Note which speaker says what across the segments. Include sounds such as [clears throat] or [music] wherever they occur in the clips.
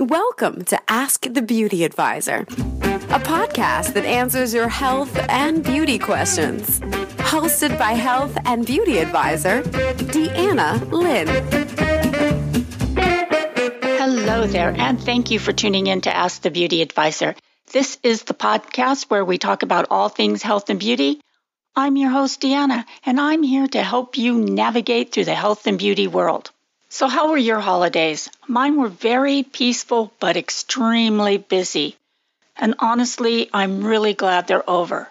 Speaker 1: Welcome to Ask the Beauty Advisor, a podcast that answers your health and beauty questions. Hosted by health and beauty advisor, Deanna Lynn.
Speaker 2: Hello there, and thank you for tuning in to Ask the Beauty Advisor. This is the podcast where we talk about all things health and beauty. I'm your host, Deanna, and I'm here to help you navigate through the health and beauty world. So, how were your holidays? Mine were very peaceful but extremely busy. And honestly, I'm really glad they're over.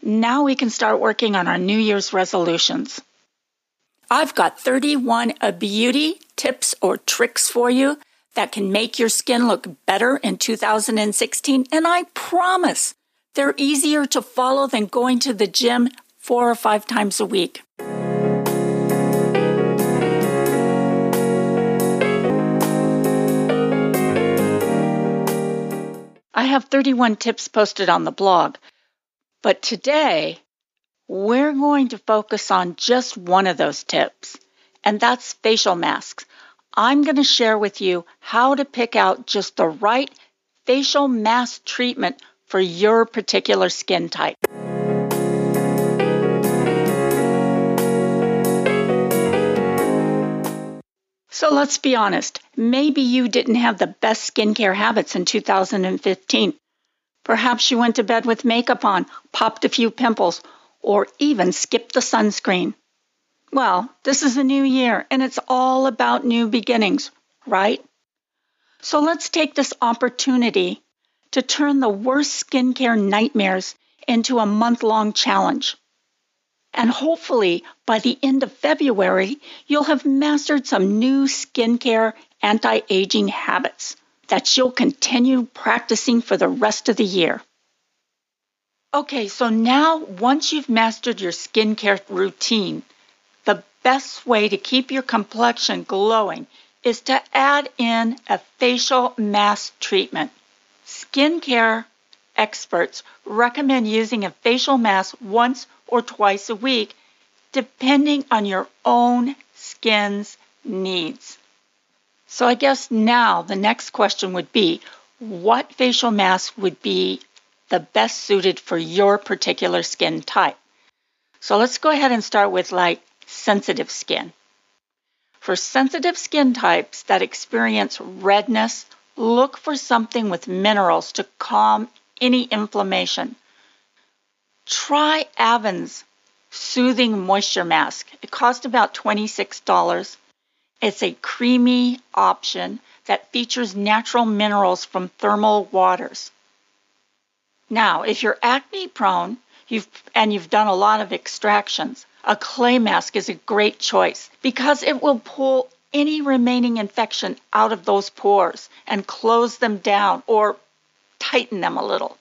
Speaker 2: Now we can start working on our New Year's resolutions. I've got 31 beauty tips or tricks for you that can make your skin look better in 2016. And I promise they're easier to follow than going to the gym four or five times a week. I have 31 tips posted on the blog, but today we're going to focus on just one of those tips, and that's facial masks. I'm going to share with you how to pick out just the right facial mask treatment for your particular skin type. So let's be honest. Maybe you didn't have the best skincare habits in 2015. Perhaps you went to bed with makeup on, popped a few pimples, or even skipped the sunscreen. Well, this is a new year and it's all about new beginnings, right? So let's take this opportunity to turn the worst skincare nightmares into a month long challenge. And hopefully, by the end of February, you'll have mastered some new skincare anti aging habits that you'll continue practicing for the rest of the year. Okay, so now once you've mastered your skincare routine, the best way to keep your complexion glowing is to add in a facial mask treatment. Skincare experts recommend using a facial mask once or twice a week, depending on your own skin's needs. So, I guess now the next question would be what facial mask would be the best suited for your particular skin type? So, let's go ahead and start with like sensitive skin. For sensitive skin types that experience redness, look for something with minerals to calm any inflammation. Try Avène's Soothing Moisture Mask. It costs about $26. It's a creamy option that features natural minerals from thermal waters. Now, if you're acne prone you've, and you've done a lot of extractions, a clay mask is a great choice because it will pull any remaining infection out of those pores and close them down or tighten them a little.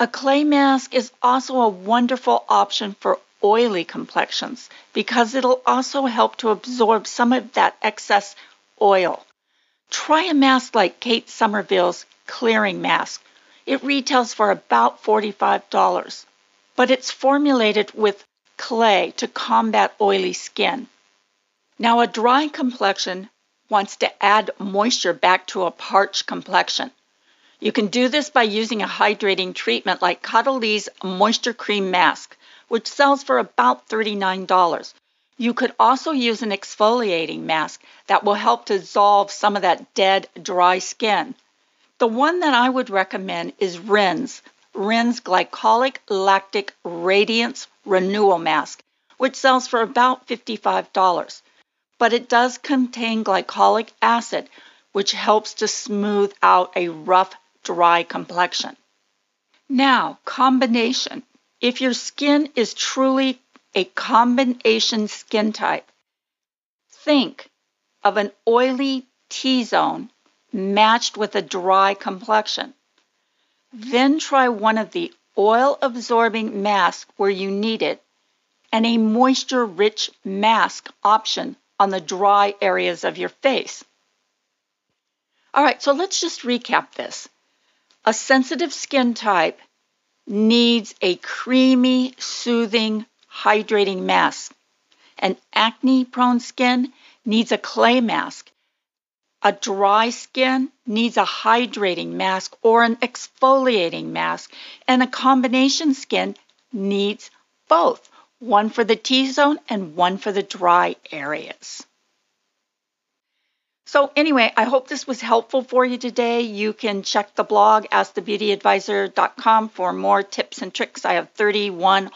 Speaker 2: A clay mask is also a wonderful option for oily complexions because it'll also help to absorb some of that excess oil. Try a mask like Kate Somerville's clearing mask. It retails for about $45, but it's formulated with clay to combat oily skin. Now, a dry complexion wants to add moisture back to a parched complexion. You can do this by using a hydrating treatment like Caudalie Moisture Cream Mask, which sells for about $39. You could also use an exfoliating mask that will help dissolve some of that dead, dry skin. The one that I would recommend is Ren's, Ren's Glycolic Lactic Radiance Renewal Mask, which sells for about $55. But it does contain glycolic acid, which helps to smooth out a rough dry complexion. Now, combination. If your skin is truly a combination skin type, think of an oily T zone matched with a dry complexion. Then try one of the oil absorbing masks where you need it and a moisture rich mask option on the dry areas of your face. All right, so let's just recap this. A sensitive skin type needs a creamy, soothing, hydrating mask. An acne prone skin needs a clay mask. A dry skin needs a hydrating mask or an exfoliating mask, and a combination skin needs both one for the T zone and one for the dry areas. So, anyway, I hope this was helpful for you today. You can check the blog, askthebeautyadvisor.com, for more tips and tricks. I have 31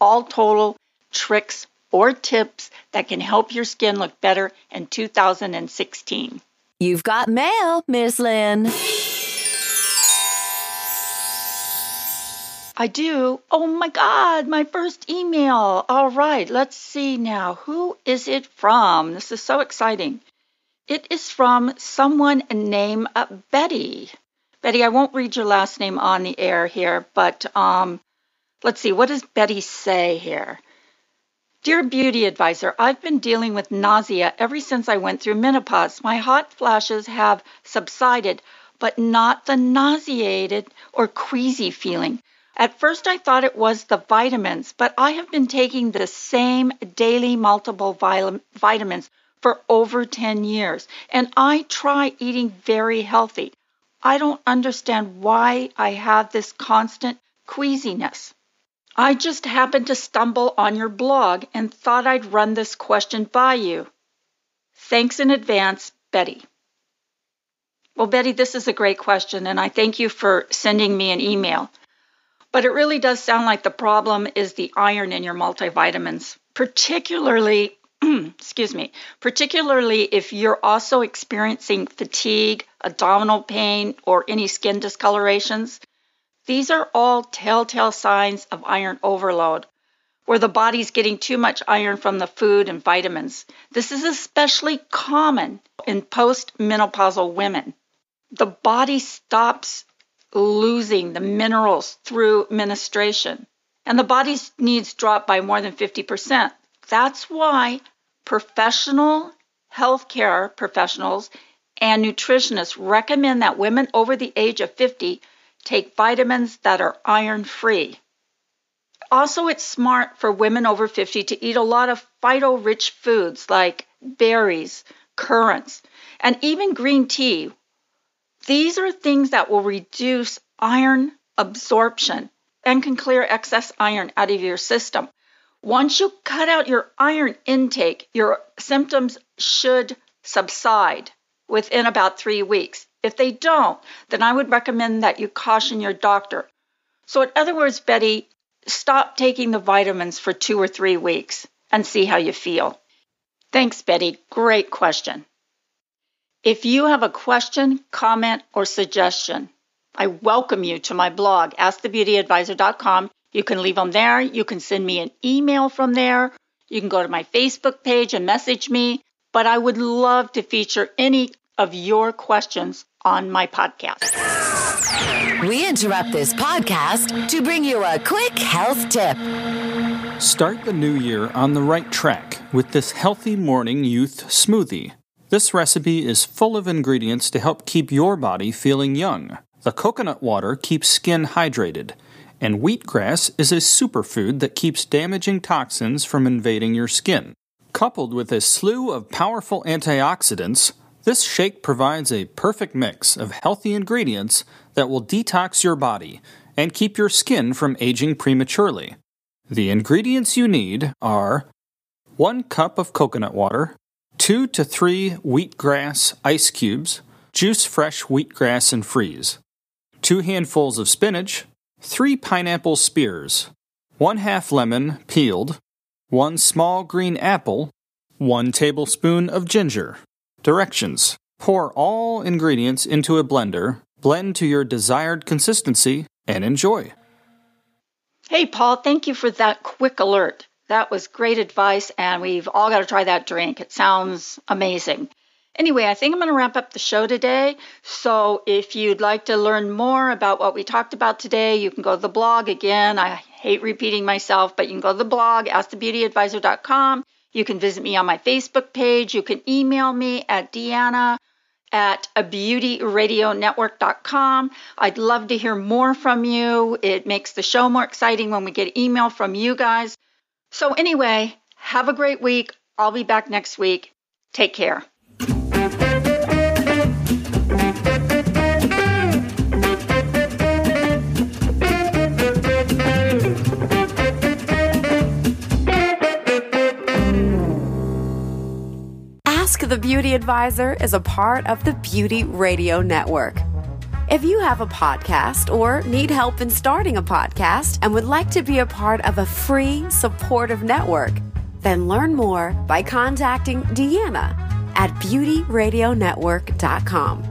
Speaker 2: all total tricks or tips that can help your skin look better in 2016.
Speaker 3: You've got mail, Miss Lynn.
Speaker 2: I do. Oh my God, my first email. All right, let's see now. Who is it from? This is so exciting. It is from someone named uh, Betty. Betty, I won't read your last name on the air here, but um, let's see. What does Betty say here? Dear Beauty Advisor, I've been dealing with nausea ever since I went through menopause. My hot flashes have subsided, but not the nauseated or queasy feeling. At first, I thought it was the vitamins, but I have been taking the same daily multiple vitamins for over 10 years, and I try eating very healthy. I don't understand why I have this constant queasiness. I just happened to stumble on your blog and thought I'd run this question by you. Thanks in advance, Betty. Well, Betty, this is a great question, and I thank you for sending me an email. But it really does sound like the problem is the iron in your multivitamins, particularly, [clears throat] excuse me, particularly if you're also experiencing fatigue, abdominal pain, or any skin discolorations. These are all telltale signs of iron overload, where the body's getting too much iron from the food and vitamins. This is especially common in postmenopausal women. The body stops losing the minerals through menstruation, and the body's needs drop by more than 50%. That's why professional healthcare professionals and nutritionists recommend that women over the age of 50 Take vitamins that are iron free. Also, it's smart for women over 50 to eat a lot of phyto rich foods like berries, currants, and even green tea. These are things that will reduce iron absorption and can clear excess iron out of your system. Once you cut out your iron intake, your symptoms should subside within about three weeks. If they don't, then I would recommend that you caution your doctor. So, in other words, Betty, stop taking the vitamins for two or three weeks and see how you feel. Thanks, Betty. Great question. If you have a question, comment, or suggestion, I welcome you to my blog, askthebeautyadvisor.com. You can leave them there. You can send me an email from there. You can go to my Facebook page and message me. But I would love to feature any of your questions on my podcast.
Speaker 3: We interrupt this podcast to bring you a quick health tip.
Speaker 4: Start the new year on the right track with this healthy morning youth smoothie. This recipe is full of ingredients to help keep your body feeling young. The coconut water keeps skin hydrated, and wheatgrass is a superfood that keeps damaging toxins from invading your skin. Coupled with a slew of powerful antioxidants, this shake provides a perfect mix of healthy ingredients that will detox your body and keep your skin from aging prematurely. The ingredients you need are 1 cup of coconut water, 2 to 3 wheatgrass ice cubes, juice fresh wheatgrass and freeze, 2 handfuls of spinach, 3 pineapple spears, 1 half lemon peeled, 1 small green apple, 1 tablespoon of ginger. Directions Pour all ingredients into a blender, blend to your desired consistency, and enjoy.
Speaker 2: Hey, Paul, thank you for that quick alert. That was great advice, and we've all got to try that drink. It sounds amazing. Anyway, I think I'm going to wrap up the show today. So if you'd like to learn more about what we talked about today, you can go to the blog again. I hate repeating myself, but you can go to the blog, askthebeautyadvisor.com. You can visit me on my Facebook page. You can email me at Deanna at beautyradionetwork.com. I'd love to hear more from you. It makes the show more exciting when we get email from you guys. So, anyway, have a great week. I'll be back next week. Take care.
Speaker 1: The Beauty Advisor is a part of the Beauty Radio Network. If you have a podcast or need help in starting a podcast and would like to be a part of a free, supportive network, then learn more by contacting Deanna at beautyradionetwork.com.